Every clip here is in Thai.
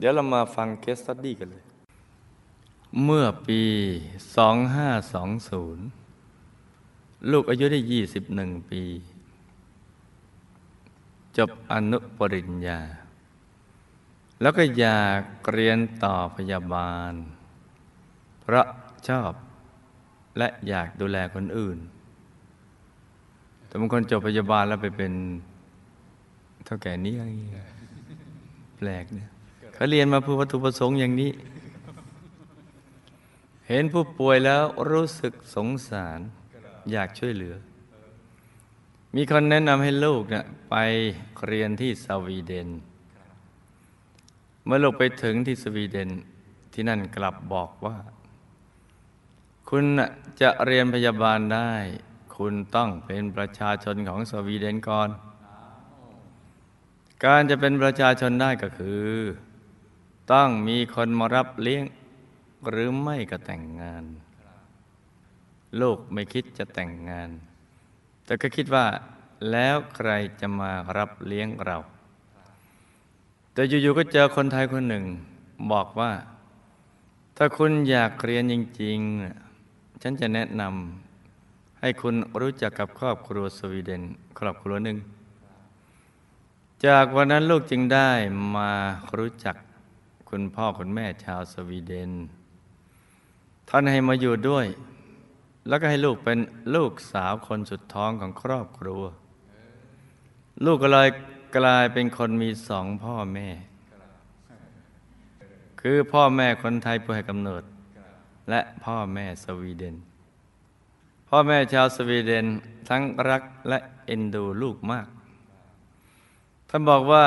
เดี๋ยวเรามาฟังเคสตัดดี้กันเลย เมื่อปี 2520 ลูกอายุได้ 21 ปี จบอนุปริญญา แล้วก็อยากเรียนต่อพยาบาล เพราะชอบและอยากดูแลคนอื่น แต่บางคนจบพยาบาลแล้วไปเป็นเท่าแก่นี้อะไรเงี้ยแปลกเนี่ย เขาเรียนมาเพื่อวัตถุประสงค์อย่างนี้ เห็นผู้ป่วยแล้วรู้สึกสงสาร อยากช่วยเหลือ มีคนแนะนำให้ลูกเนี่ยไปเรียนที่สวีเดน เมื่อลูกไปถึงที่สวีเดนที่นั่นกลับบอกว่า คุณจะเรียนพยาบาลได้ คุณต้องเป็นประชาชนของสวีเดนก่อนการจะเป็นประชาชนได้ก็คือ ต้องมีคนมารับเลี้ยง หรือไม่ก็แต่งงาน ลูกไม่คิดจะแต่งงาน แต่ก็คิดว่า แล้วใครจะมารับเลี้ยงเรา แต่อยู่ๆก็เจอคนไทยคนหนึ่ง บอกว่า ถ้าคุณอยากเรียนจริงๆ ฉันจะแนะนำให้คุณรู้จักกับครอบครัวสวีเดน ครอบครัวหนึ่งจากวันนั้นลูกจึงได้มารู้จัก คุณพ่อคุณแม่ชาวสวีเดน ท่านให้มาอยู่ด้วย แล้วก็ให้ลูกเป็นลูกสาวคนสุดท้องของครอบครัว ลูกก็เลยกลายเป็นคนมีสองพ่อแม่ คือพ่อแม่คนไทยผู้ให้กำเนิด และพ่อแม่สวีเดน พ่อแม่ชาวสวีเดนทั้งรักและเอ็นดูลูกมาก ท่านบอกว่า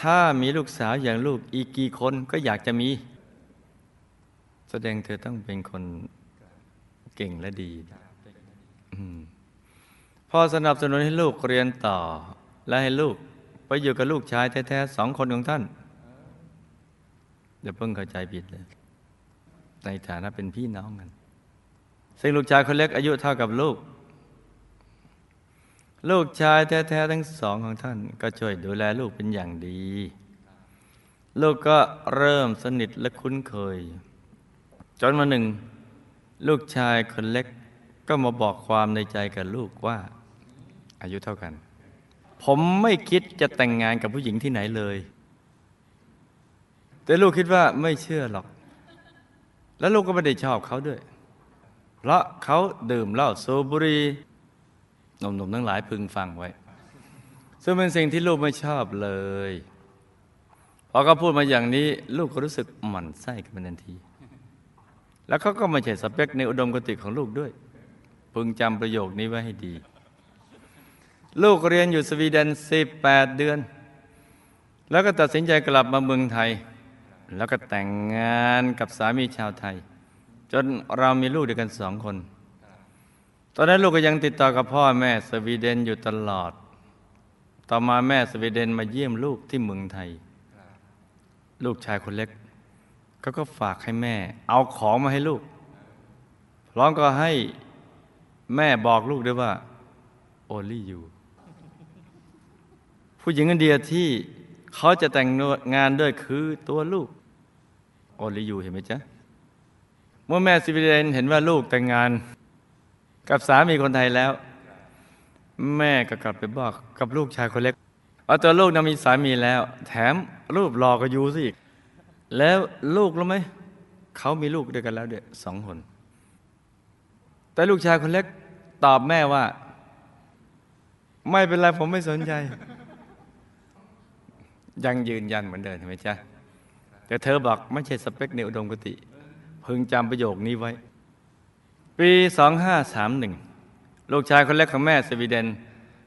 ถ้ามีลูกสาวอย่างลูกอีกกี่คนก็อยากจะมี แสดงเธอต้องเป็นคนเก่งและดี พอสนับสนุนให้ลูกเรียนต่อ และให้ลูกไปอยู่กับลูกชายแท้ๆสองคนของท่านอย่าเพิ่งเข้าใจผิดเลย ในฐานะเป็นพี่น้องกัน ซึ่งลูกชายคนเล็กอายุเท่ากับลูก ลูกชายแท้ๆทั้งสองของท่าน ก็ช่วยดูแลลูกเป็นอย่างดี ลูกก็เริ่มสนิทและคุ้นเคย จนมาหนึ่ง ลูกชายคนเล็กก็มาบอกความในใจกับลูกว่า อายุเท่ากัน ผมไม่คิดจะแต่งงานกับผู้หญิงที่ไหนเลย แต่ลูกคิดว่าไม่เชื่อหรอก แล้วลูกก็ไม่ได้ชอบเขาด้วย เพราะเขาดื่มเหล้าสูบบุหรี่ หนุ่มๆทั้งหลายพึงฟังไว้ ซึ่งเป็นสิ่งที่ลูกไม่ชอบเลยพอเขาพูดมาอย่างนี้ ลูกก็รู้สึกหมั่นไส้กันทันที แล้วเขาก็ไม่ใช่สเปคในอุดมคติของลูกด้วย พึงจำประโยคนี้ไว้ให้ดี ลูกเรียนอยู่สวีเดน 18 เดือน แล้วก็ตัดสินใจกลับมาเมืองไทย แล้วก็แต่งงานกับสามีชาวไทย จนเรามีลูกด้วยกันสองคน ตอนนั้นลูกก็ยังติดต่อกับพ่อแม่สวีเดนอยู่ตลอด ต่อมาแม่สวีเดนมาเยี่ยมลูกที่เมืองไทย ลูกชายคนเล็กเขาก็ฝากให้แม่ เอาของมาให้ลูก พร้อมก็ให้แม่บอกลูกด้วยว่าโอลี่อยู่ผู้หญิงคนเดียวที่เขาจะแต่งงานด้วยคือตัวลูกโอลี่อยู่เห็นไหมจ๊ะ เมื่อแม่สวีเดนเห็นว่าลูกแต่งงาน กับสามีคนไทยแล้ว แม่ก็กลับไปบอกกับลูกชายคนเล็กว่าตัวลูกนั้นมีสามีแล้ว แถมรูปหลอกก็อยู่สิอีก แล้วลูกรู้ไหมเขามีลูกด้วยกันแล้วเด็กสองคน แต่ลูกชายคนเล็กตอบแม่ว่า ไม่เป็นไรผมไม่สนใจ ยังยืนยันเหมือนเดิมใช่ไหมจ๊ะแต่เธอบอกไม่ใช่สเปคในอุดมคติ พึงจำประโยคนี้ไว้ ปี 2531 ลูกชายคนเล็กของแม่สวีเดน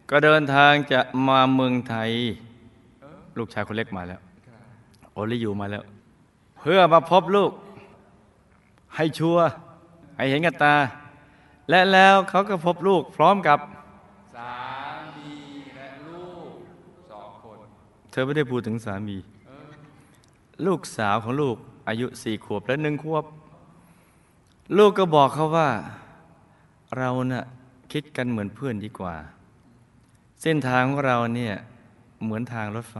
ก็เดินทางจะมาเมืองไทย ลูกชายคนเล็กมาแล้ว โอลิยูมาแล้ว เพื่อมาพบลูก ให้ชัวร์ให้เห็นกับตา และแล้วเขาก็พบลูกพร้อมกับสามีและลูกสองคน เธอไม่ได้พูดถึงสามี ลูกสาวของลูกอายุสี่ขวบและหนึ่งขวบ ลูกก็บอกเขาว่า เรานะ่ะคิดกันเหมือนเพื่อนดีกว่า เส้นทางของเราเนี่ยเหมือนทางรถไฟ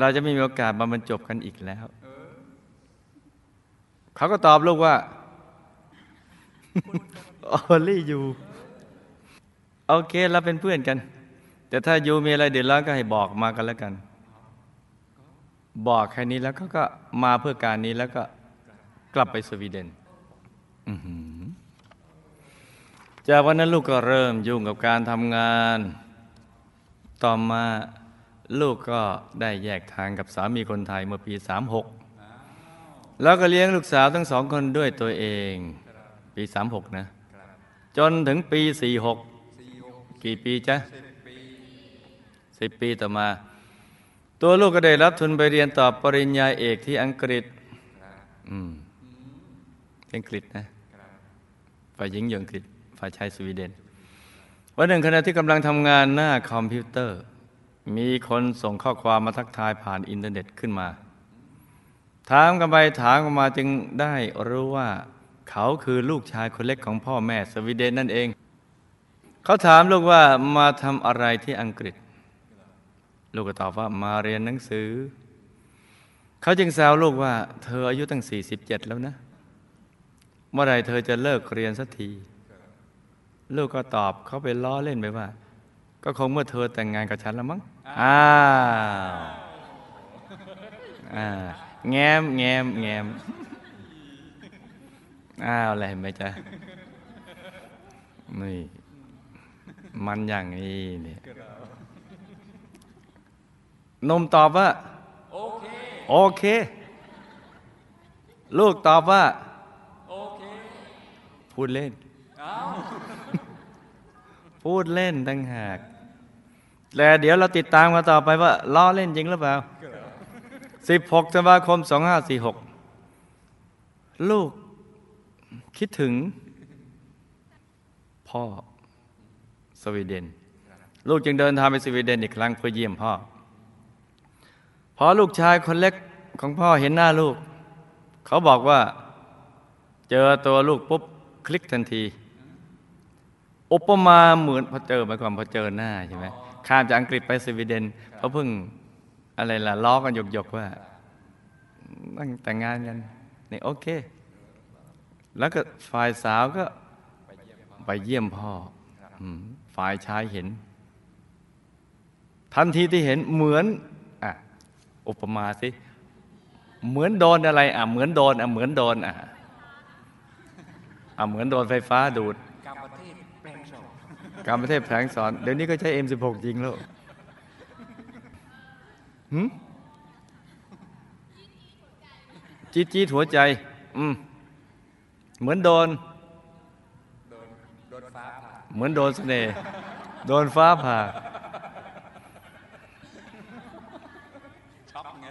เราจะไม่มีโอกาสมาบรรจบกันอีกแล้ว เขาก็ตอบลูกว่าโอลี่อยู่โอเคเราเป็นเพื่อนกัน แต่ถ้ายูมีอะไรเดือดร้อนก็ให้บอกมากันแล้วกัน บอกแค่นี้แล้วเขาก็มาเพื่อการนี้แล้วก็กลับไปสวีเดน จากวันนั้นลูกก็เริ่มยุ่งกับการทำงาน ต่อมาลูกก็ได้แยกทางกับสามีคนไทยเมื่อปี 36 แล้วก็เลี้ยงลูกสาวทั้งสองคนด้วยตัวเอง ปี 36 นะ จนถึงปี 46สี่หกกี่ปีจ๊ะสิบปีสิบปีต่อมา ตัวลูกก็ได้รับทุนไปเรียนต่อปริญญาเอกที่อังกฤษ อืมอังกฤษนะ ฝ่ายหญิงอยู่อังกฤษฝ่ายชายสวีเดน วันหนึ่งขณะที่กำลังทำงานหน้าคอมพิวเตอร์ มีคนส่งข้อความมาทักทายผ่านอินเทอร์เน็ตขึ้นมา ถามกันไปถามกันมาจึงได้รู้ว่า เขาคือลูกชายคนเล็กของพ่อแม่สวีเดนนั่นเอง เขาถามลูกว่ามาทำอะไรที่อังกฤษ ลูกก็ตอบว่ามาเรียนหนังสือ เขาจึงแซวลูกว่า เธออายุตั้ง 47 แล้วนะเมื่อไหรเธอจะเลิกเรียนสักที ลูกก็ตอบเขาไปล้อเล่นไปว่า ก็คงเมื่อเธอแต่งงานกับฉันแล้วมั้งอ้าวอ่าแง้มแง้มแง้มอ้าวอะไรเห็นไหมจ๊ะนี่มันอย่างนี้เนี่ยนมตอบว่า โอเค โอเค ลูกตอบว่าโอเค พูดเล่น พูดเล่นตั้งหาก แต่เดี๋ยวเราติดตามกันต่อไปว่าล้อเล่นจริงหรือเปล่า 16ธันวาคม 2546 ลูกคิดถึง พ่อสวีเดน ลูกจึงเดินทางไปสวีเดนอีกครั้งเพื่อเยี่ยมพ่อ พอลูกชายคนเล็กของพ่อเห็นหน้าลูก เขาบอกว่า เจอตัวลูกปุ๊บ คลิกทันที อุปมาเหมือนพอเจอมายความพอเจอหน้าใช่ไหมข้ามจากอังกฤษไปสวีเดนเขาเพิ่งอะไรล่ะล้อกันหยกๆว่าตั้งแต่งงานกันนี่โอเค แล้วก็ฝ่ายสาวก็ไปเยี่ยมพ่อ ฝ่ายชายเห็น ทันทีที่เห็นเหมือนอะอุปมาสิ เหมือนโดนอะไร อะ เหมือนโดน อะ เหมือนโดน อะ อะเหมือนโดนไฟฟ้าดูดกรรมประเทศแปลงโฉมการประเทศแผลงสอน เดี๋ยวนี้ก็ใช้ M16 จริงแล้วหืมจี๊ดจี๊ดหัวใจ อืม เหมือนโดนโดนโดนฟ้าผ่าเหมือนโดนเสน่ห์โดนฟ้าผ่าช็อกไง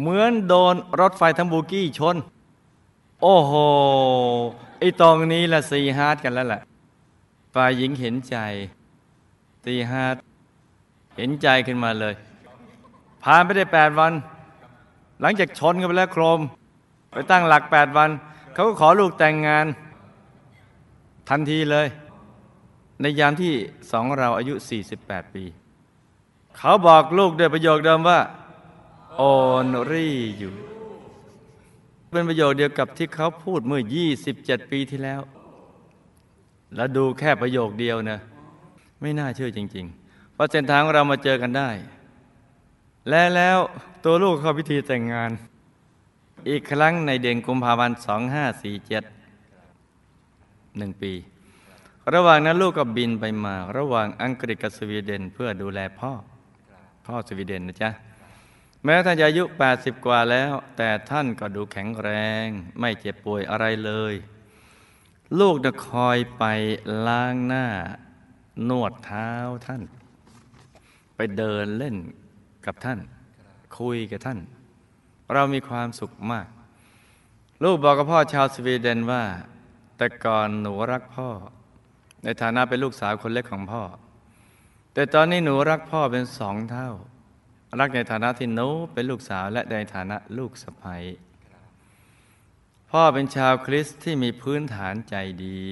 เหมือนโดนรถไฟทั้งบูกี้ชน โอ้โห ไอ้ตรงนี้ละ see heart กันแล้วแหละฝ่ายหญิงเห็นใจ see heart เห็นใจขึ้นมาเลย ผ่านไปได้แปดวัน หลังจากชนกันไปแล้วโครม ไปตั้งหลักแปดวัน เขาก็ขอลูกแต่งงาน ทันทีเลย ในยามที่สองเราอายุ 48 ปี เขาบอกลูกด้วยประโยคเดิมว่า โอนรี่อยู่ เป็นประโยคเดียวกับที่เขาพูดเมื่อ 27 ปีที่แล้ว แล้วดูแค่ประโยคเดียวนะไม่น่าเชื่อจริงๆ เพราะเส้นทางของเรามาเจอกันได้ และแล้วตัวลูกเข้าพิธีแต่งงาน อีกครั้งในเดือนกุมภาพันธ์2547หนึ่งปี ระหว่างนั้นลูกก็บินไปมา ระหว่างอังกฤษกับสวีเดนเพื่อดูแลพ่อ พ่อสวีเดนนะจ๊ะ แม้ท่านอายุ 80 กว่าแล้ว แต่ท่านก็ดูแข็งแรง ไม่เจ็บป่วยอะไรเลย ลูกจะคอยไปล้างหน้านวดเท้าท่าน ไปเดินเล่นกับท่าน คุยกับท่าน เรามีความสุขมาก ลูกบอกกับพ่อชาวสวีเดนว่า แต่ก่อนหนูรักพ่อ ในฐานะเป็นลูกสาวคนเล็กของพ่อ แต่ตอนนี้หนูรักพ่อเป็นสองเท่า รักในฐานะที่หนูเป็นลูกสาวและในฐานะลูกสะใภ้พ่อเป็นชาวคริสต์ที่มีพื้นฐานใจดี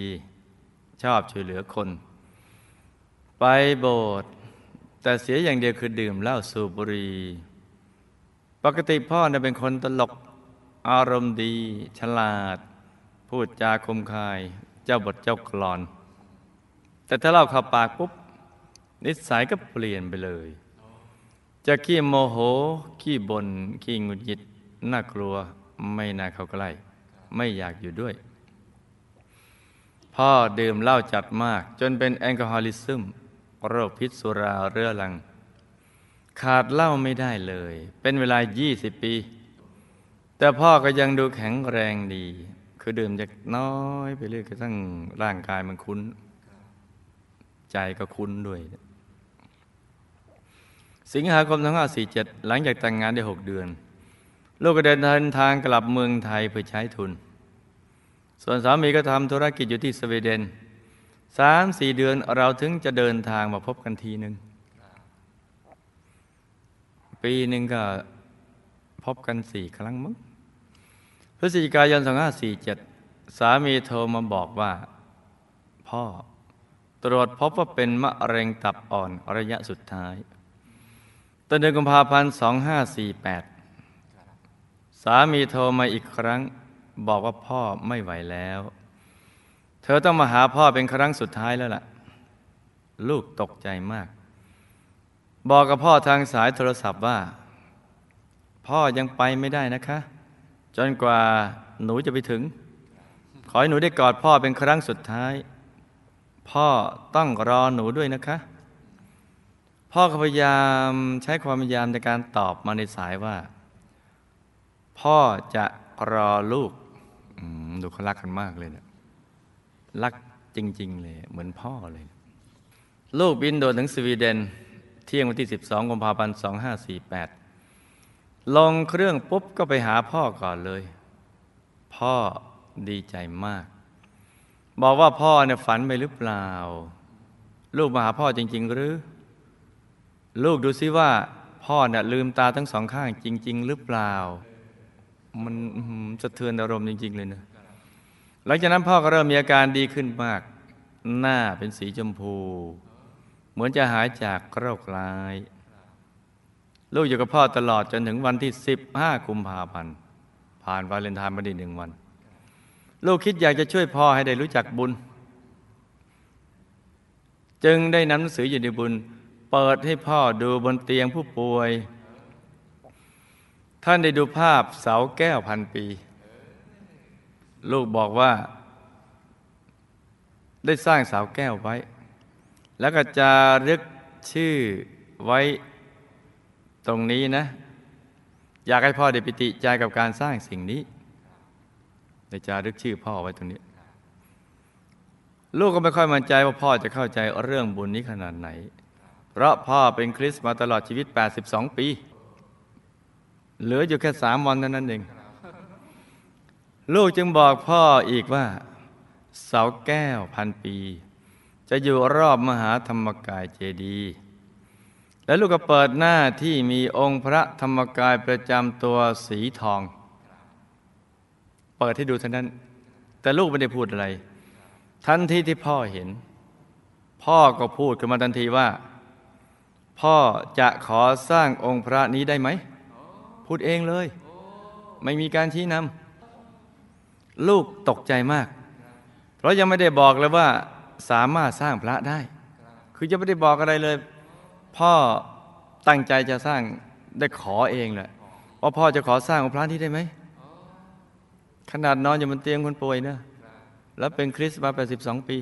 ชอบช่วยเหลือคน ไปโบสถ์แต่เสียอย่างเดียวคือดื่มเหล้าสูบบุหรี่ปกติพ่อเนี่ยเป็นคนตลกอารมณ์ดี ฉลาด พูดจาคมคาย เจ้าบทเจ้ากลอน แต่ถ้าเล่าขับปากปุ๊บ นิสัยก็เปลี่ยนไปเลย จะขี้โมโห ขี้บน่นขี้งุดหงิดน่ากลัวไม่น่าเข้าใกล้ ไม่อยากอยู่ด้วย พ่อดื่มเหล้าจัดมาก จนเป็นแอลกอฮอลิซึมโรคพิษสุราเรื้อรัง ขาดเหล้าไม่ได้เลย เป็นเวลา 20 ปี แต่พ่อก็ยังดูแข็งแรงดี คือดื่มจากน้อยไปเรื่อยกระทั่งร่างกายมันคุ้น ใจก็คุ้นด้วย สิงหาคม2547 หลังจากแต่งงานได้ 6 เดือน ลูกก็เดินทางกลับเมืองไทยเพื่อใช้ทุน ส่วนสามีก็ทำธุรกิจอยู่ที่สวีเดนสามสี่เดือนเราถึงจะเดินทางมาพบกันทีหนึ่งปีหนึ่งก็พบกันสี่ครั้งมั้งพฤศจิกายน2547 สามีโทรมาบอกว่า พ่อตรวจพบว่าเป็นมะเร็งตับอ่อนระยะสุดท้าย ต้นเดือนกุมภาพันธ์2548 สามีโทรมาอีกครั้ง บอกว่าพ่อไม่ไหวแล้ว เธอต้องมาหาพ่อเป็นครั้งสุดท้ายแล้วล่ะ ลูกตกใจมาก บอกกับพ่อทางสายโทรศัพท์ว่า พ่อยังไปไม่ได้นะคะ จนกว่าหนูจะไปถึง ขอให้หนูได้กอดพ่อเป็นครั้งสุดท้าย พ่อต้องรอหนูด้วยนะคะ พ่อก็พยายามใช้ความพยายามในการตอบมาในสายว่า พ่อจะรอลูกดูเขารักกันมากเลยเนะี่ยรักจริง ๆ เลย เหมือนพ่อเลย ลูกบินโดดถึงสวีเดน เที่ยงวันที่ 12กุมภาพันธ์2548 ลงเครื่องปุ๊บก็ไปหาพ่อก่อนเลย พ่อดีใจมาก บอกว่าพ่อเนี่ยฝันไปหรือเปล่า ลูกมาหาพ่อจริง ๆ หรือ ลูกดูซิว่า พ่อเนี่ยลืมตาทั้งสองข้างจริง ๆ หรือเปล่า มันสะเทือนอารมณ์จริง ๆ เลยนะหลังจากนั้นพ่อก็เริ่มมีอาการดีขึ้นมาก หน้าเป็นสีชมพู เหมือนจะหายจากโรคร้าย ลูกอยู่กับพ่อตลอดจนถึงวันที่ 15 กุมภาพันธ์ผ่านวาเลนไทน์มาได้หนึ่งวัน ลูกคิดอยากจะช่วยพ่อให้ได้รู้จักบุญ จึงได้นำหนังสืออยู่ในบุญ ปิดให้พ่อดูบนเตียงผู้ป่วย ท่านได้ดูภาพเสาแก้วพันปี ลูกบอกว่า ได้สร้างเสาแก้วไว้ แล้วก็จะรึกชื่อไว้ตรงนี้นะ อยากให้พ่อได้ปิติใจกับการสร้างสิ่งนี้ได้จารึกชื่อพ่อไว้ตรงนี้ ลูกก็ไม่ค่อยมั่นใจว่าพ่อจะเข้าใจเรื่องบุญนี้ขนาดไหน เพราะพ่อเป็นคริสต์มาตลอดชีวิต 82 ปี เหลืออยู่แค่สามวันเท่านั้นเอง ลูกจึงบอกพ่ออีกว่า เสาแก้วพันปี จะอยู่รอบมหาธรรมกายเจดีย์และลูกก็เปิดหน้าที่มีองค์พระธรรมกายประจำตัวสีทอง เปิดให้ดูเท่านั้น แต่ลูกไม่ได้พูดอะไร ทันทีที่พ่อเห็น พ่อก็พูดขึ้นมาทันทีว่า พ่อจะขอสร้างองค์พระนี้ได้ไหม พูดเองเลย ไม่มีการชี้นำลูกตกใจมาก เพราะยังไม่ได้บอกเลยว่าสามารถสร้างพระได้ คือยังไม่ได้บอกอะไรเลย พ่อตั้งใจจะสร้างได้ขอเองแหละว่าพ่อจะขอสร้างองค์พระที่ได้ไหมขนาดนอนอยู่บนเตียงคนป่วยเนะแล้วเป็นคริสต์มา82 ปี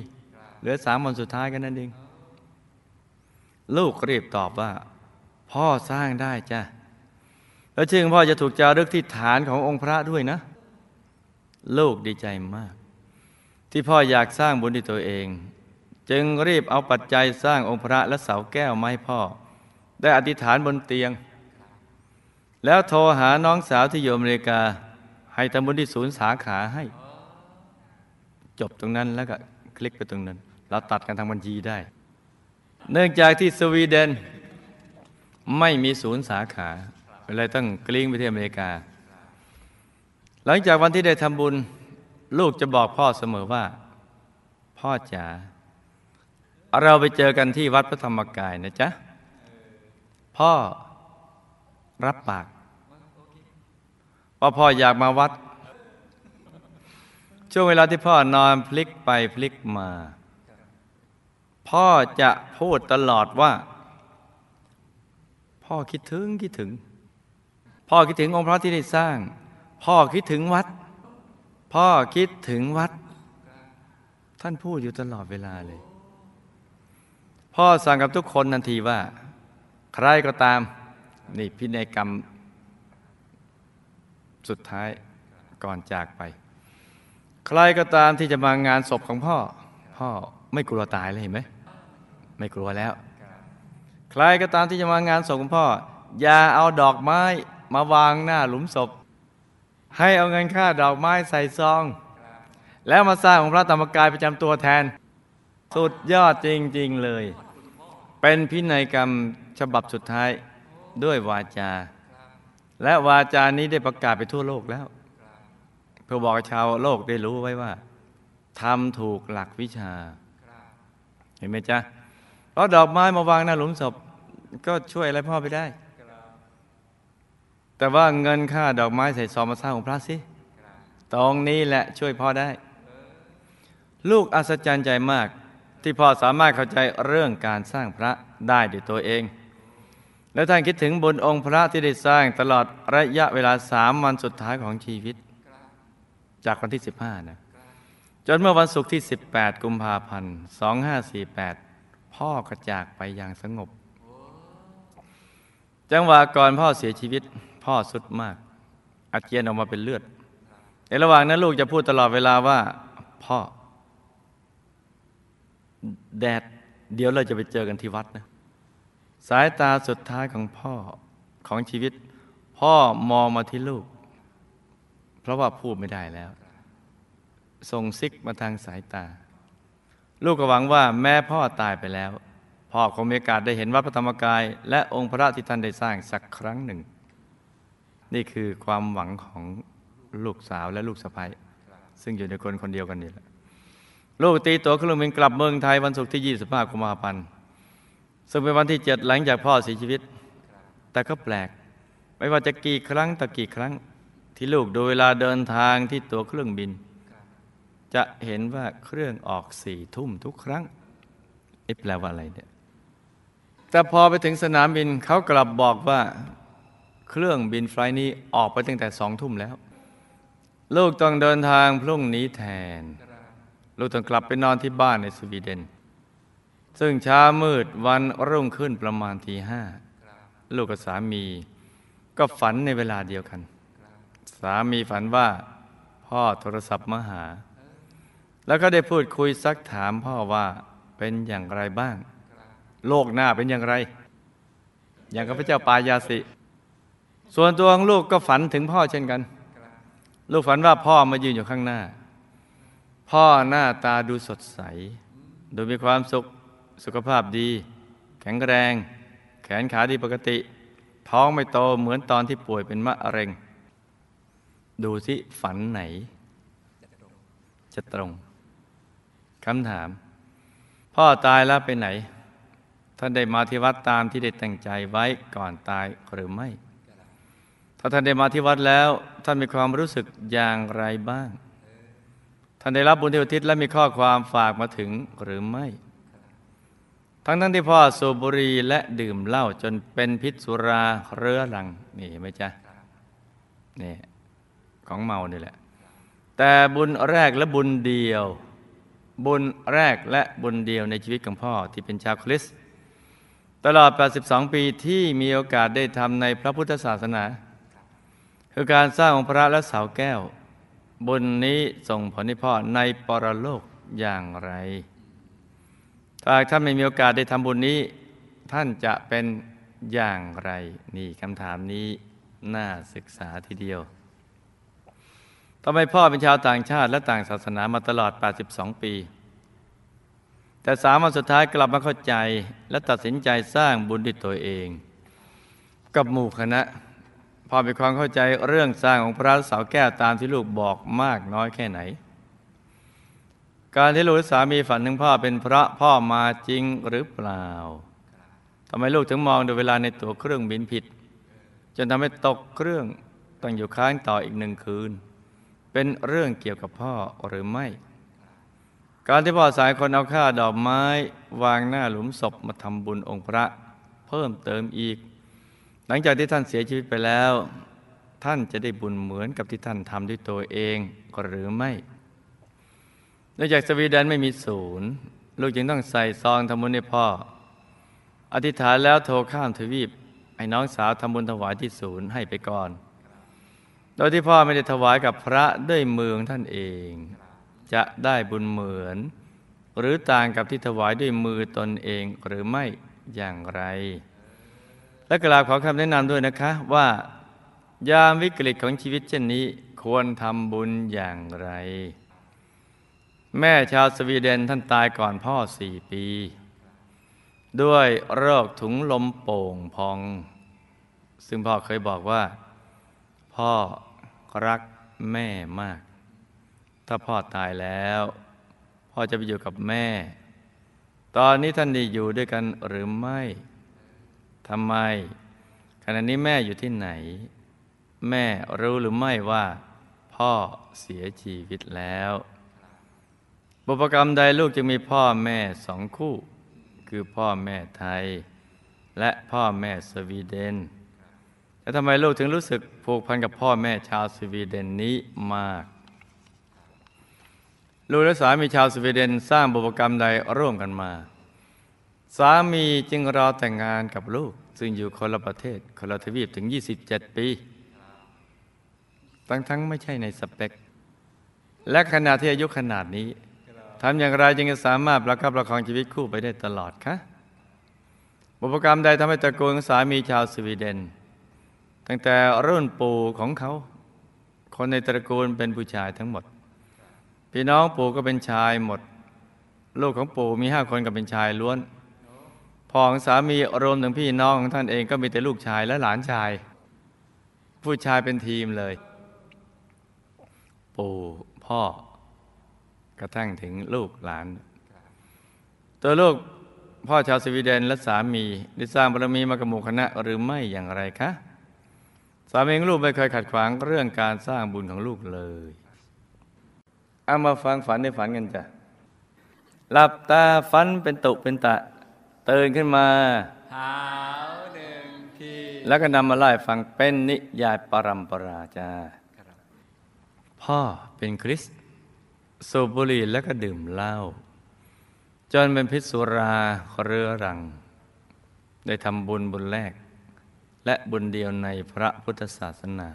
เหลือสามวันสุดท้ายกันนั่นเอง ลูกรีบตอบว่า พ่อสร้างได้จ้ะแล้วชื่อของพ่อจะถูกจารึกที่ฐานขององค์พระด้วยนะ ลูกดีใจมาก ที่พ่ออยากสร้างบุญที่ตัวเอง จึงรีบเอาปัจจัยสร้างองค์พระและเสาแก้วมาให้พ่อ ได้อธิษฐานบนเตียง แล้วโทรหาน้องสาวที่อยู่อเมริกา ให้ทำบุญที่ศูนย์สาขาให้ จบตรงนั้นแล้วก็คลิกไปตรงนั้น เราตัดกันทางบัญชีได้ เนื่องจากที่สวีเดน ไม่มีศูนย์สาขาเลยต้องกลิ้งไปที่อเมริกา หลังจากวันที่ได้ทำบุญ ลูกจะบอกพ่อเสมอว่า พ่อจ๋าเราไปเจอกันที่วัดพระธรรมกายนะจ๊ะ พ่อรับปากว่าพ่ออยากมาวัด ช่วงเวลาที่พ่อนอนพลิกไปพลิกมา พ่อจะพูดตลอดว่า พ่อคิดถึงคิดถึง พ่อคิดถึงองค์พระที่ได้สร้าง พ่อคิดถึงวัด พ่อคิดถึงวัด ท่านพูดอยู่ตลอดเวลาเลย พ่อสั่งกับทุกคนทันทีว่า ใครก็ตาม นี่พินัยกรรม สุดท้ายก่อนจากไป ใครก็ตามที่จะมางานศพของพ่อ พ่อไม่กลัวตายเลยเห็นไหม ไม่กลัวแล้ว ใครก็ตามที่จะมางานศพของพ่อ อย่าเอาดอกไม้มาวางหน้าหลุมศพ ให้เอาเงินค่าดอกไม้ใส่ซอง แล้วมาสร้างองค์พระธรรมกายประจำตัวแทน สุดยอดจริง ๆเลย เป็นพินัยกรรมฉบับสุดท้ายด้วยวาจา และวาจานี้ได้ประกาศไปทั่วโลกแล้ว เพื่อบอกชาวโลกได้รู้ไว้ว่าทำถูกหลักวิชา เห็นไหมจ๊ะ เพราดอกไม้มาวางหน้าหลุมศพก็ช่วยอะไรพ่อไปได้ แต่ว่าเงินค่าดอกไม้ใส่ซองมาสร้างองค์พระสิตรงนี้แหละช่วยพ่อได้ ลูกอัศจรรย์ใจมาก ที่พ่อสามารถเข้าใจเรื่องการสร้างพระได้ด้วยตัวเอง แล้วท่านคิดถึงบุญองค์พระที่ได้สร้างตลอดระยะเวลาสามวันสุดท้ายของชีวิต จากวันที่ 15นะจนเมื่อวันศุกร์ที่ 18 กุมภาพันธ์2548 พ่อก็จากไปอย่างสงบ จังหวะก่อนพ่อเสียชีวิต พ่อสุดมาก อาเจียนออกมาเป็นเลือด ในระหว่างนั้นลูกจะพูดตลอดเวลาว่า พ่อ แดด เดี๋ยวเราจะไปเจอกันที่วัดนะ สายตาสุดท้ายของพ่อของชีวิต พ่อมองมาที่ลูก เพราะว่าพูดไม่ได้แล้ว ส่งซิกมาทางสายตา ลูกก็หวังว่าแม่พ่อตายไปแล้ว พ่อคงมีโอกาสได้เห็นวัดพระธรรมกาย และองค์พระที่ท่านได้สร้างสักครั้งหนึ่ง นี่คือความหวังของลูกสาวและลูกสะใภ้ซึ่งอยู่ในคนคนเดียวกันนี่แหละลูกตีตัวเครื่องบินกลับเมืองไทยวันศุกร์ที่ 25กุมภาพันธ์ซึ่งเป็นวันที่เจ็ดหลังจากพ่อเสียชีวิต แต่ก็แปลก ไม่ว่าจะกี่ครั้งต่อกี่ครั้ง ที่ลูกดูเวลาเดินทางที่ตัวเครื่องบิน จะเห็นว่าเครื่องออกสี่ทุ่มทุกครั้งเอ๊ะแปลว่าอะไรเนี่ยแต่พอไปถึงสนามบินเขากลับบอกว่าเครื่องบินไฟล์นี้ออกไปตั้งแต่สองทุ่มแล้ว ลูกต้องเดินทางพรุ่งนี้แทน ลูกต้องกลับไปนอนที่บ้านในสวีเดน ซึ่งเช้ามืดวันรุ่งขึ้นประมาณทีห้าลูกกับสามี ก็ฝันในเวลาเดียวกัน สามีฝันว่าพ่อโทรศัพท์มาหา แล้วก็ได้พูดคุยซักถามพ่อว่าเป็นอย่างไรบ้าง โลกหน้าเป็นอย่างไร อย่างกับพระเจ้าปายาสิ ส่วนตัวของลูกก็ฝันถึงพ่อเช่นกัน ลูกฝันว่าพ่อมายืนอยู่ข้างหน้า พ่อหน้าตาดูสดใส ดูมีความสุขสุขภาพดี แข็งแรง แขนขาดีปกติ ท้องไม่โตเหมือนตอนที่ป่วยเป็นมะเร็ง ดูสิฝันไหน จะตรง คำถาม พ่อตายแล้วไปไหน ท่านได้มาที่วัดตามที่ได้ตั้งใจไว้ก่อนตายหรือไม่ ถ้าท่านได้มาที่วัดแล้ว ท่านมีความรู้สึกอย่างไรบ้าง ท่านได้รับบุญที่อุทิศและมีข้อความฝากมาถึงหรือไม่ ทั้งทั้งที่พ่อสูบบุหรี่และดื่มเหล้าจนเป็นพิษสุราเรื้อรังนี่เห็นไหมจ๊ะนี่ของเมานี่แหละ แต่บุญแรกและบุญเดียว บุญแรกและบุญเดียวในชีวิตของพ่อที่เป็นชาวคริสต์ตลอด 82 ปีที่มีโอกาสได้ทำในพระพุทธศาสนา คือการสร้างองค์พระและเสาแก้ว บุญนี้ส่งผลให้พ่อในปรโลกอย่างไร ถ้าท่านไม่มีโอกาสได้ทำบุญนี้ ท่านจะเป็นอย่างไร นี่คำถามนี้น่าศึกษาทีเดียว ทำไมพ่อเป็นชาวต่างชาติและต่างศาสนามาตลอด 82 ปี แต่สามวันสุดท้ายกลับมาเข้าใจและตัดสินใจสร้างบุญด้วยตัวเอง กับหมู่คณะพ่อมีความเข้าใจเรื่องสร้างของพระสาวแก้วตามที่ลูกบอกมากน้อยแค่ไหน การที่ลูกสามีฝันถึงพ่อเป็นพระพ่อมาจริงหรือเปล่าทำไมลูกถึงมองดูเวลาในตัวเครื่องบินผิด จนทำให้ตกเครื่องต้องอยู่ค้างต่ออีกหนึ่งคืน เป็นเรื่องเกี่ยวกับพ่อหรือไม่ การที่พ่อสายคนเอาค่าดอกไม้ วางหน้าหลุมศพมาทำบุญองค์พระ เพิ่มเติมอีก หลังจากที่ท่านเสียชีวิตไปแล้ว ท่านจะได้บุญเหมือนกับที่ท่านทำด้วยตัวเองหรือไม่เนื่องจากสวีเดนไม่มีศูนย์ ลูกจึงต้องใส่ซองทำบุญให้พ่อ อธิษฐานแล้วโทรข้ามทวีปให้น้องสาวทำบุญถวายที่ศูนย์ให้ไปก่อน โดยที่พ่อไม่ได้ถวายกับพระด้วยมือของท่านเอง จะได้บุญเหมือน หรือต่างกับที่ถวายด้วยมือตนเองหรือไม่อย่างไร และกราบขอคำแนะนำด้วยนะคะว่า ยามวิกฤตของชีวิตเช่นนี้ควรทำบุญอย่างไร แม่ชาวสวีเดนท่านตายก่อนพ่อสี่ปี ด้วยโรคถุงลมโป่งพอง ซึ่งพ่อเคยบอกว่า พ่อรักแม่มาก ถ้าพ่อตายแล้ว พ่อจะไปอยู่กับแม่ ตอนนี้ท่านได้อยู่ด้วยกันหรือไม่ทำไม ขณะนี้แม่อยู่ที่ไหน แม่รู้หรือไม่ว่า พ่อเสียชีวิตแล้ว บุพกรรมใดลูกจึงมีพ่อแม่สองคู่ คือพ่อแม่ไทย และพ่อแม่สวีเดน แล้วทำไมลูกถึงรู้สึกผูกพันกับพ่อแม่ชาวสวีเดนนี้มาก ลูกและสามีชาวสวีเดนสร้างบุพกรรมใดร่วมกันมา สามีจึงรอแต่งงานกับลูก ซึ่งอยู่คนละประเทศคนละทวีปถึง 27 ปีทั้งทั้งไม่ใช่ในสเปค และขณะที่อายุขนาดนี้ทำอย่างไรจึงจะสามารถประคับประคองชีวิตคู่ไปได้ตลอดคะบุพกรรมใดทำให้ตระกูลสามีชาวสวีเดน ตั้งแต่รุ่นปู่ของเขา คนในตระกูลเป็นผู้ชายทั้งหมด พี่น้องปู่ก็เป็นชายหมด ลูกของปู่มีห้าคนก็เป็นชายล้วนพ่อของสามีรวมถึงพี่น้องของท่านเองก็มีแต่ลูกชายและหลานชาย ผู้ชายเป็นทีมเลย ปู่พ่อกระทั่งถึงลูกหลาน ตัวลูกพ่อชาวสวีเดนและสามีได้สร้างบารมีมากับหมู่คณะหรือไม่อย่างไรคะ สามีของลูกไม่เคยขัดขวางเรื่องการสร้างบุญของลูกเลยเอามาฟังฝันในฝันกันจ้ะหลับตาฝันเป็นตุเป็นตะตื่นขึ้นมาหาวหนึ่งทีแล้วก็นำมาไล่ฟังเป็นนิยายปรัมปราจ้าครับพ่อเป็นคริสต์สูบบุหรี่แล้วก็ดื่มเหล้าจนเป็นพิษสุราเรื้อรัง ได้ทำบุญบุญแรก และบุญเดียวในพระพุทธศาสนา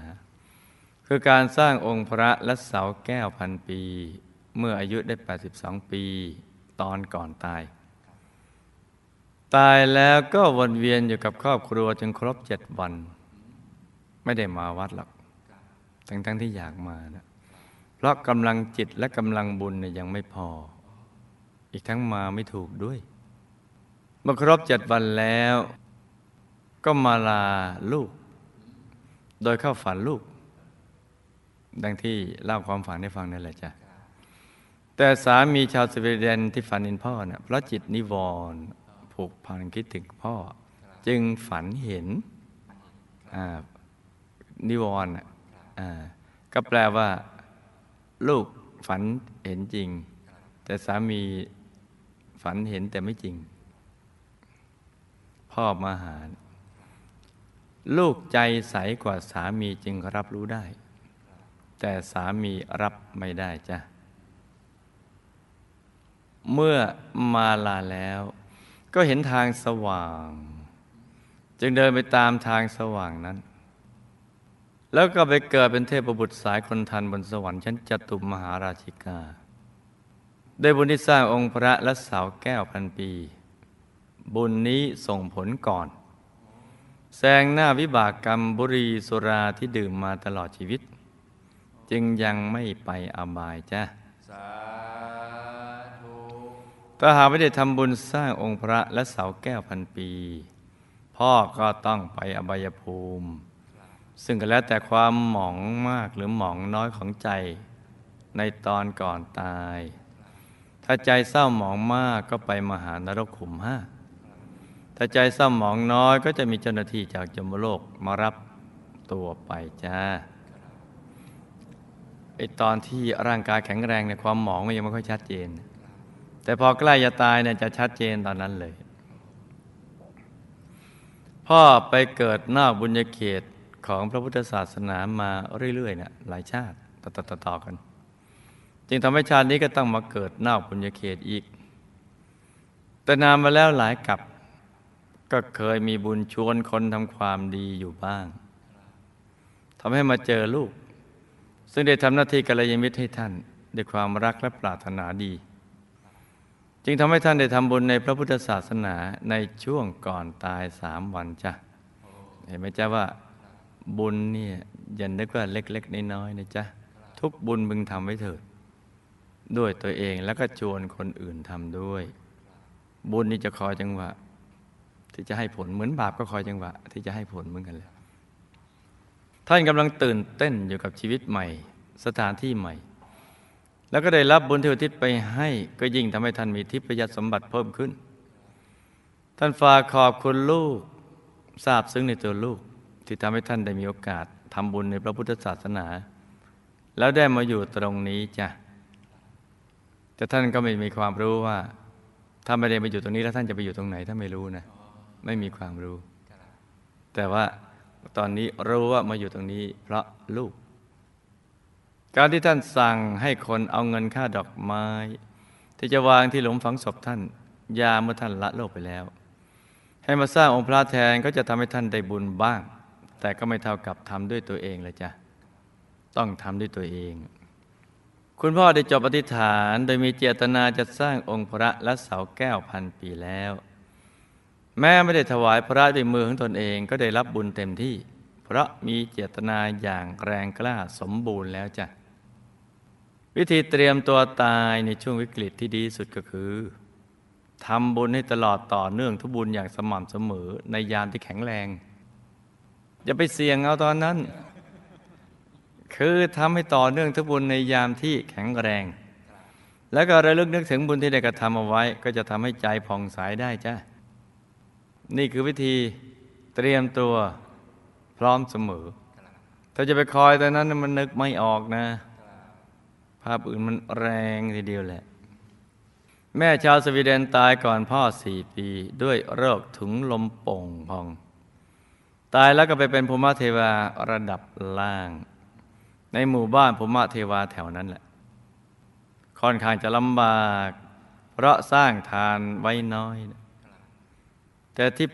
คือการสร้างองค์พระและเสาแก้วพันปี เมื่ออายุได้ 82 ปีตอนก่อนตาย ตายแล้วก็วนเวียนอยู่กับครอบครัวจนครบเจ็ดวัน ไม่ได้มาวัดหรอก ทั้งๆทที่อยากมานะเพราะกำลังจิตและกำลังบุญเนี่ยยังไม่พอ อีกทั้งมาไม่ถูกด้วยเมื่อครบเจ็ดวันแล้ว ก็มาลาลูก โดยเข้าฝันลูก ดังที่เล่าความฝันให้ฟังนั่นแหละจ้ะแต่สามีชาวสวีเดนที่ฝันเห็นพ่อเนะ่ะเพราะจิตนิวรณ์ผูกพันคิดถึงพ่อ จึงฝันเห็นนิวรณ์ก็แปลว่า ลูกฝันเห็นจริง แต่สามีฝันเห็นแต่ไม่จริง พ่อมาหา ลูกใจใสกว่าสามีจึงรับรู้ได้ แต่สามีรับไม่ได้จ้ะ เมื่อมาลาแล้ว ก็เห็นทางสว่าง จึงเดินไปตามทางสว่างนั้น แล้วก็ไปเกิดเป็นเทพบุตรสายคนทันบนสวรรค์ชั้นจตุมมหาราชิกาได้บุญที่สร้างองค์พระและเสาแก้วพันปี บุญนี้ส่งผลก่อน แซงหน้าวิบากกรรมบุรีสุราที่ดื่มมาตลอดชีวิต จึงยังไม่ไปอบายจ้ะสาธุถ้าหากไม่ได้ทำบุญสร้างองค์พระและเสาแก้วพันปี พ่อก็ต้องไปอบายภูมิ ซึ่งก็แล้วแต่ความหมองมากหรือหมองน้อยของใจ ในตอนก่อนตาย ถ้าใจเศร้าหมองมากก็ไปมหานรกขุมห้า ถ้าใจเศร้าหมองน้อยก็จะมีเจ้าหน้าที่จากจมโลกมารับตัวไปจ้าไอตอนที่ร่างกายแข็งแรงในความหมองมันยังไม่ค่อยชัดเจน แต่พอใกล้จะตายเนี่ยจะชัดเจนตอนนั้นเลย พ่อไปเกิดนอกบุญญาเขตของพระพุทธศาสนามาเรื่อยๆเนี่ยหลายชาติต่อๆกัน จึงทำให้ชาตินี้ก็ต้องมาเกิดนอกบุญญาเขตอีก แต่นานมาแล้วหลายกับ ก็เคยมีบุญชวนคนทำความดีอยู่บ้างทำให้มาเจอลูก ซึ่งได้ทำหน้าที่กัลยาณมิตรให้ท่านด้วยความรักและปรารถนาดี จึงทำให้ท่านได้ทำบุญในพระพุทธศาสนาในช่วงก่อนตายสามวันจ้ะเห็นไหมจ๊ะว่าบุญเนี่ยย่านึกว่าเล็ก ๆ น้อยๆนะจ๊ะทุกบุญมึงทำไว้เถิดด้วยตัวเองแล้วก็ชวนคนอื่นทำด้วย บุญนี่จะคอยจังหวะ ที่จะให้ผลเหมือนบาปก็คอยจังหวะ ที่จะให้ผลเหมือนกันเลยท่านกำลังตื่นเต้นอยู่กับชีวิตใหม่ สถานที่ใหม่ แล้วก็ได้รับบุญที่อุทิศไปให้ก็ยิ่งทำให้ท่านมีทิพยสมบัติเพิ่มขึ้น ท่านฝากขอบคุณลูกทราบซึ้งในตัวลูกที่ทำให้ท่านได้มีโอกาสทำบุญในพระพุทธศาสนา แล้วได้มาอยู่ตรงนี้จ้ะแต่ท่านก็ไม่มีความรู้ว่าถ้าไม่ได้มาอยู่ตรงนี้แล้วท่านจะไปอยู่ตรงไหนถ้าไม่รู้นะ ไม่มีความรู้ แต่ว่าตอนนี้รู้ว่ามาอยู่ตรงนี้ เพราะลูก การที่ท่านสั่งให้คนเอาเงินค่าดอกไม้ ที่จะวางที่หลุมฝังศพท่าน ยาเมื่อท่านละโลกไปแล้ว ให้มาสร้างองค์พระแทนก็จะทำให้ท่านได้บุญบ้าง แต่ก็ไม่เท่ากับทำด้วยตัวเองเลยจ้ะต้องทำด้วยตัวเอง คุณพ่อได้จบอธิฐาน โดยมีเจตนาจะสร้างองค์พระและเสาแก้วพันปีแล้ว แม้ไม่ได้ถวายพระด้วยมือของตนเองก็ได้รับบุญเต็มที่ เพราะมีเจตนาอย่างแรงกล้าสมบูรณ์แล้วจ้ะวิธีเตรียมตัวตายในช่วงวิกฤตที่ดีสุดก็คือทำบุญให้ตลอดต่อเนื่องทุบุญอย่างสม่ำเสมอในยามที่แข็งแรง อย่าไปเสี่ยงเอาตอนนั้น คือทำให้ต่อเนื่องทุบุญในยามที่แข็งแรง แล้วก็ระลึกนึกถึงบุญที่ได้กระทำเอาไว้ ก็จะทำให้ใจผ่องใสได้จ้ะ นี่คือวิธีเตรียมตัวพร้อมเสมอ ถ้าจะไปคอยตอนนั้นมันนึกไม่ออกนะ ภาพอื่นมันแรงทีเดียวแหละ แม่ชาวสวีเดนตายก่อนพ่อสี่ปี ด้วยโรคถุงลมโป่งพอง ตายแล้วก็ไปเป็นภูมิเทวาระดับล่าง ในหมู่บ้านภูมิเทวาแถวนั้นแหละ ค่อนข้างจะลำบาก เพราะสร้างทานไว้น้อย แต่ที่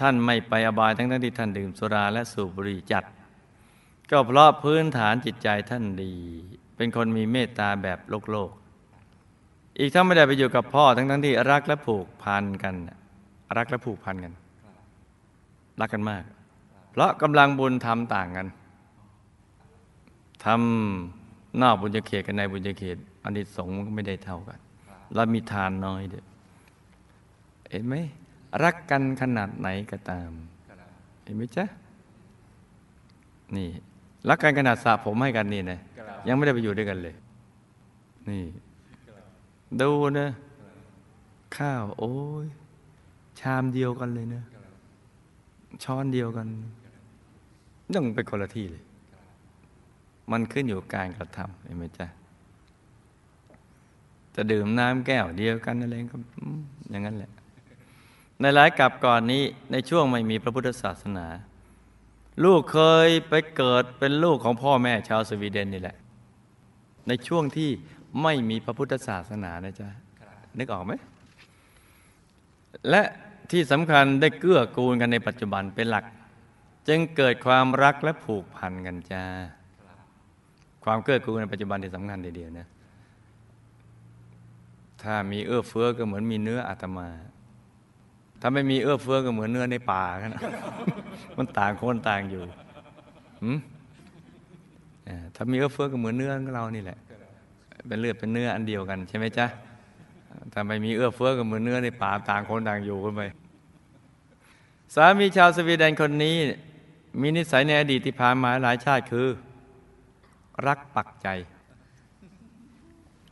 ท่านไม่ไปอบายทั้งทั้งที่ท่านดื่มสุราและสูบบุหรี่จัด ก็เพราะพื้นฐานจิตใจท่านดี เป็นคนมีเมตตาแบบโลกโลก อีกทั้งไม่ได้ไปอยู่กับพ่อทั้งทั้งที่รักและผูกพันกัน รักและผูกพันกัน รักกันมาก เพราะกำลังบุญทำต่างกันทำนอกบุญญาเขตกับในบุญญาเขตอันนี้สงก็ไม่ได้เท่ากัน แล้วมีทานน้อยเด้วยเห็นไหม รักกันขนาดไหนก็ตาม เห็นไหมจ๊ะ นี่ รักกันขนาดสระผมให้กันนี่นะยังไม่ได้ไปอยู่ด้วยกันเลย นี่ ดูนะ ข้าว โอ้ยชามเดียวกันเลยนะ ช้อนเดียวกันต้องไปคนละที่เลย มันขึ้นอยู่กับการกระทำเห็นไหมจ๊ะจะดื่มน้ำแก้วเดียวกันอะไรก็อืมอย่างนั้นแหละ ในหลายกับก่อนนี้ในช่วงไม่มีพระพุทธศาสนา ลูกเคยไปเกิดเป็นลูกของพ่อแม่ชาวสวีเดนนี่แหละ ในช่วงที่ไม่มีพระพุทธศาสนานะจ๊ะนึกออกไหม และที่สำคัญได้เกื้อกูลกันในปัจจุบันเป็นหลัก จึงเกิดความรักและผูกพันกันจ้าความเกื้อกูลในปัจจุบันที่สำคัญทีเดียวนะถ้ามีเอื้อเฟื้อก็เหมือนมีเนื้ออาตมา ถ้าไม่มีเอื้อเฟื้อก็เหมือนเนื้อในป่ากันมันต่างคนต่างอยู่ถ้ามีเอื้อเฟื้อก็เหมือนเนื้อของเรานี่แหละ เป็นเลือดเป็นเนื้ออันเดียวกันใช่ไหมจ๊ะถ้าไม่มีเอื้อเฟื้อก็เหมือนเนื้อในป่าต่างคนต่างอยู่กันไปสามีชาวสวีเดนคนนี้ มีนิสัยในอดีตที่ผ่านมาหลายชาติคือ รักปักใจ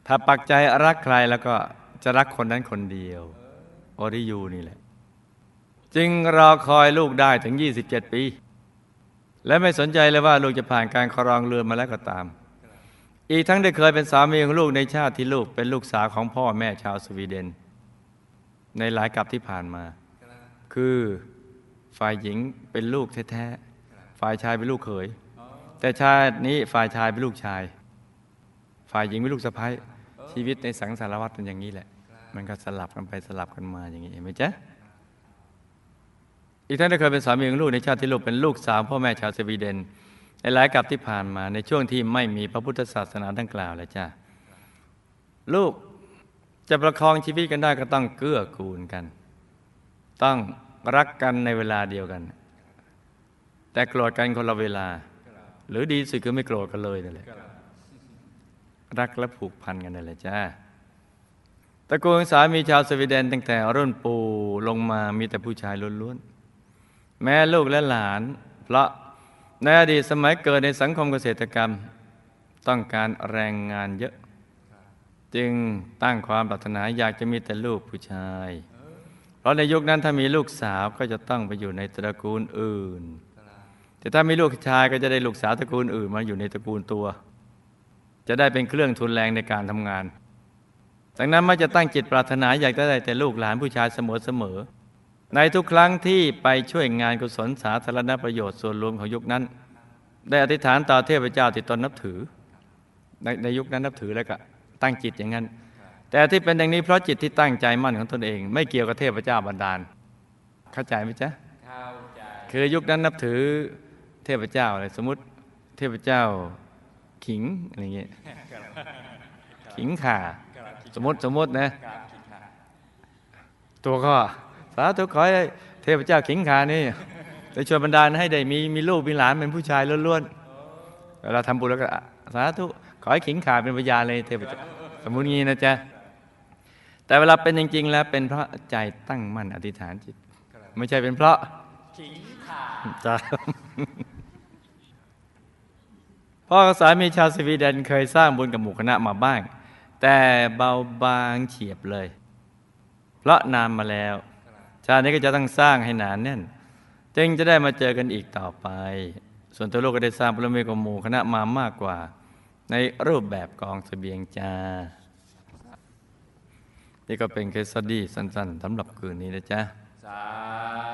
ถ้าปักใจรักใครแล้วก็จะรักคนนั้นคนเดียวอริยูนี่แหละ จึงรอคอยลูกได้ถึง 27 ปี และไม่สนใจเลยว่าลูกจะผ่านการครองเรือนมาแล้วก็ตาม อีกทั้งได้เคยเป็นสามีของลูกในชาติที่ลูกเป็นลูกสาวของพ่อแม่ชาวสวีเดน ในหลายกับที่ผ่านมา คือฝ่ายหญิงเป็นลูกแท้ๆฝ่ายชายเป็นลูกเขย แต่ชาตินี้ฝ่ายชายเป็นลูกชาย ฝ่ายหญิงเป็นลูกสะใภ้ชีวิตในสังสารวัฏเป็นอย่างนี้แหละ มันก็สลับกันไปสลับกันมาอย่างนี้เห็นไหมจ๊ะ อีกท่านได้เคยเป็นสามีของลูกในชาติที่ลูกเป็นลูกสาวพ่อแม่ชาวสวีเดนในหลายกับที่ผ่านมาในช่วงที่ไม่มีพระพุทธศาสนาดังกล่าวเลยจ้ะลูกจะประคองชีวิตกันได้ก็ต้องเกื้อกูลกัน ต้องรักกันในเวลาเดียวกัน แต่โกรธกันคนละเวลา หรือดีสุดคือไม่โกรธกันเลยนั่นแหละรักและผูกพันกันนั่นแหละจ้าตระกูลสามีชาวสวีเดนตั้งแต่รุ่นปู่ลงมามีแต่ผู้ชายล้วนๆ แม่ลูกและหลาน เพราะในอดีตสมัยเกิดในสังคมเกษตรกรรม ต้องการแรงงานเยอะ จึงตั้งความปรารถนาอยากจะมีแต่ลูกผู้ชาย เพราะในยุคนั้นถ้ามีลูกสาวก็จะต้องไปอยู่ในตระกูลอื่น แต่ถ้ามีลูกชายก็จะได้ลูกสาวตระกูลอื่นมาอยู่ในตระกูลตัว จะได้เป็นเครื่องทุนแรงในการทำงานดังนั้นมักจะตั้งจิตปรารถนาอยากจะได้แต่ลูกหลานผู้ชายเสมอๆ ในทุกครั้งที่ไปช่วยงานกุศลสาธารณประโยชน์ส่วนรวมของยุคนั้น ได้อธิษฐานต่อเทพเจ้าที่ตนนับถือ ในในยุคนั้นนับถือแล้วก็ตั้งจิตอย่างนั้น แต่ที่เป็นอย่างนี้เพราะจิตที่ตั้งใจมั่นของตนเอง ไม่เกี่ยวกับเทพเจ้าบันดาล เข้าใจไหมจ๊ะเข้าใจคือยุคนั้นนับถือเทพเจ้าอะไรสมมติเทพเจ้าขิงอะไรเงี้ยขิงข่าสมมติสมมตินะการคิดค่ะตัวก็ สาธุขอให้เทพเจ้าขิงขานี่ได้ช่วยบรรดาลให้ได้มีมีลูกมีหลานเป็นผู้ชายล้วนๆเวลาทำบุญแล้วก็อะสาธุขอให้ขิงขาเป็นพยานเลยเทพเจ้าสมมุติงี้นะจ๊ะแต่เวลาเป็นจริง ๆ แล้วเป็นเพราะใจตั้งมั่นอธิษฐานจิต ไม่ใช่เป็นเพราะขิงขาจ้ะพ่อกับสามีชาวสวีเดนเคยสร้างบุญกับหมู่คณะมาบ้าง แต่เบาบางเฉียบเลย เพราะนานมาแล้ว ชาตินี้ก็จะต้องสร้างให้หนานแน่น จึงจะได้มาเจอกันอีกต่อไป ส่วนตัวลูกก็ได้สร้างพระเมกับหมู่คณะมามากกว่า ในรูปแบบกองเสบียงจานี่ก็เป็นเคสสตดี้สั้นๆสำหรับคืนนี้นะจ๊ะ สา